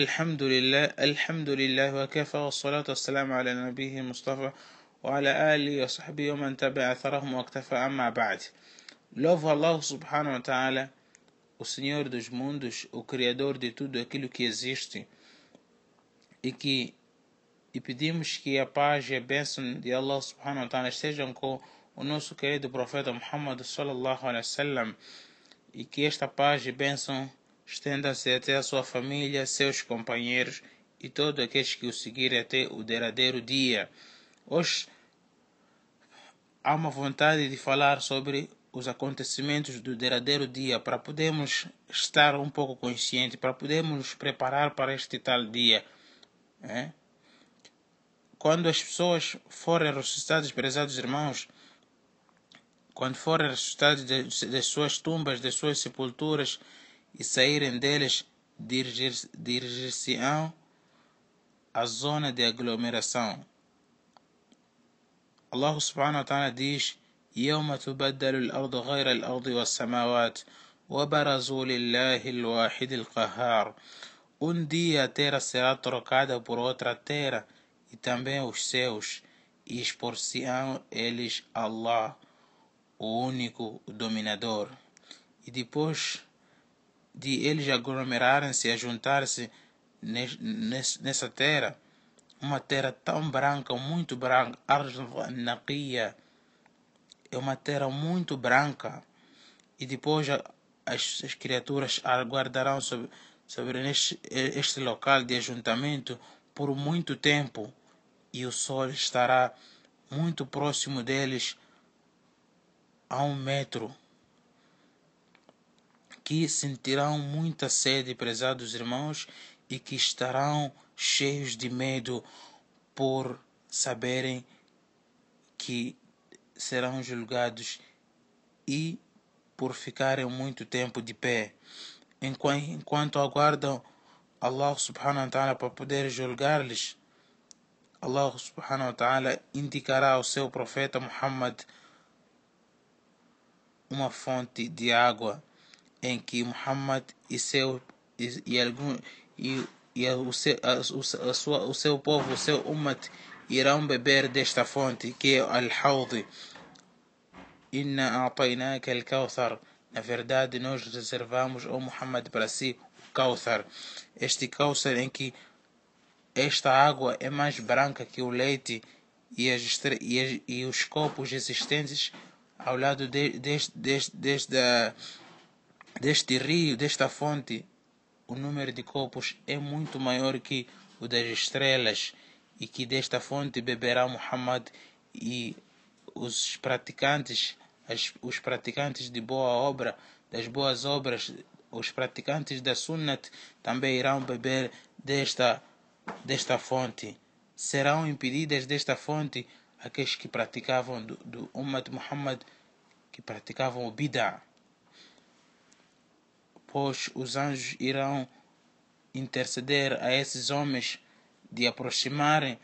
الحمد لله الحمد لله وكفى والصلاة والسلام على نبيه المصطفى وعلى آله وصحبه ومن تبع أثرهم واكتفى أما بعد Allah subhanahu wa ta'ala, o Senhor dos mundos, o Criador de tudo aquilo que existe, e que e pedimos que a paz e a bênção de Allah subhanahu wa ta'ala estejam com o nosso querido profeta Muhammad sallallahu alaihi wasallam e que esta paz e bênção estenda-se até a sua família, seus companheiros e todos aqueles que o seguirem até o derradeiro dia. Hoje há uma vontade de falar sobre os acontecimentos do derradeiro dia para podermos estar um pouco conscientes, para podermos nos preparar para este tal dia. É? Quando as pessoas forem ressuscitadas, prezados irmãos, quando forem ressuscitadas das suas tumbas, das suas sepulturas e saírem deles, dirigir-se-ão à zona de aglomeração. Allah subhanahu wa ta'ala diz يوم تبدل الأرض غير الأرض والسماوات وبرزوا لله الواحد القهار Um dia a terra será trocada por outra terra e também os céus, e expor-se-ão eles Allah, o único dominador. E depois de eles aglomerarem-se e juntar-se nessa terra, uma terra tão branca, muito branca, arnaquia, é uma terra muito branca e depois as, as criaturas aguardarão sobre, sobre este, este local de ajuntamento por muito tempo e o sol estará muito próximo deles a um metro que sentirão muita sede, prezados irmãos, e que estarão cheios de medo por saberem que serão julgados e por ficarem muito tempo de pé, enquanto aguardam Allah subhanahu wa ta'ala para poder julgar-lhes. Allah subhanahu wa ta'ala indicará ao seu profeta Muhammad uma fonte de água em que Muhammad e seu e, e algum e, e o, seu, a, o, a sua, o seu povo, o seu umat irão beber desta fonte que é Al-Hawdi Inna a'tainaka al-Kawthar. Na verdade, nós reservamos ao Muhammad para si o Kawthar. Este Kawthar em que esta água é mais branca que o leite e, as, e, as, e os copos existentes ao lado de, deste, deste, deste, deste rio, desta fonte, o número de copos é muito maior que o das estrelas e que desta fonte beberá Muhammad e os praticantes, as, os praticantes de boa obra, das boas obras, os praticantes da Sunnat também irão beber desta, desta fonte. Serão impedidas desta fonte aqueles que praticavam do, do Ummah Muhammad, que praticavam o Bid'ah Pois os anjos irão interceder a esses homens de aproximarem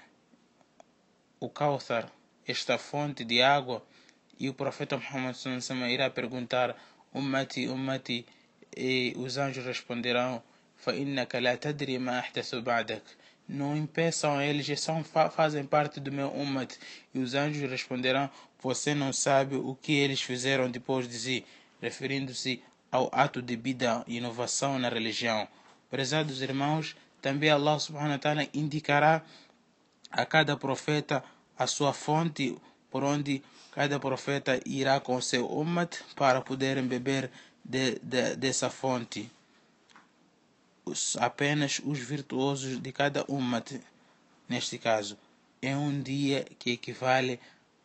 o Kauthar esta fonte de água e o profeta Muhammad sallallahu irá perguntar ummati ummati e os anjos responderão فإنك لا تدري ما أحدث بعدك não impeçam eles, são, fazem parte do meu umat. E os anjos responderão: Você não sabe o que eles fizeram depois de si, referindo-se ao ato de bida, inovação na religião. Prezados irmãos, também Allah subhanahu wa ta'ala indicará a cada profeta a sua fonte por onde cada profeta irá com seu umat para poderem beber de, de, dessa fonte. Os, apenas os virtuosos de cada umat, neste caso, é um dia que equivale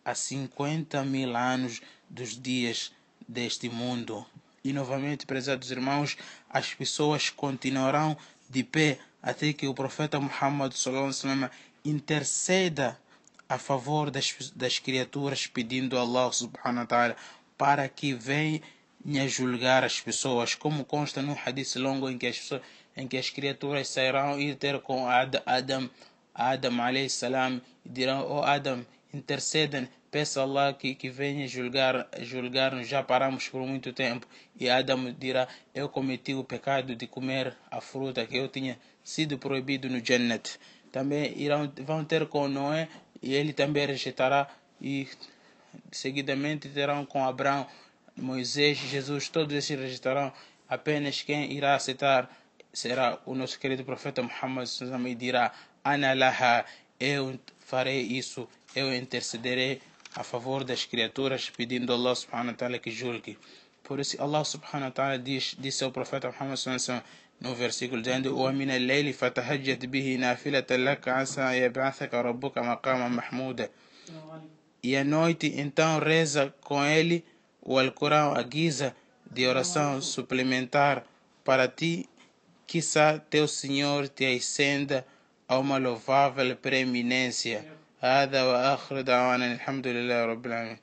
a 50 mil anos dos dias deste mundo. E novamente, prezados irmãos, as pessoas continuarão de pé até que o profeta Muhammad interceda a favor das, das criaturas, pedindo a Allah subhanahu wa ta'ala para que venha julgar as pessoas, como consta no hadith longo em que as, pessoas, em que as criaturas sairão ir ter com Adam, Adam alayhi salam, e dirão, oh Adam, intercedem, peça a Allah que, que venha julgar, julgar-nos, já paramos por muito tempo. E Adam dirá, eu cometi o pecado de comer a fruta que eu tinha sido proibido no Jannat. Também irão, vão ter com Noé e ele também rejeitará e seguidamente terão com Abraão, Moisés, Jesus, todos esses rejeitarão. Apenas quem irá aceitar será o nosso querido profeta Muhammad e dirá, Ana laha, eu farei isso, eu intercederei a favor das criaturas, pedindo a Allah subhanahu wa ta'ala que julgue. Por isso Allah subhanahu wa ta'ala diz, disse ao profeta Muhammad no versículo dizendo وَمِنَ اللَّيْلِ فَتَهَجَّتْ بِهِ نَافِلَةً لَكَ عَسَى يَبْعَثَكَ رَبُّكَ مَقَامًا مَحْمُودًا E à noite então reza com ele o Alcorão a guisa de oração suplementar para ti, quizá teu Senhor te ascenda uma louvável preeminência. هذا وآخر دعوانا الحمد لله رب العالمين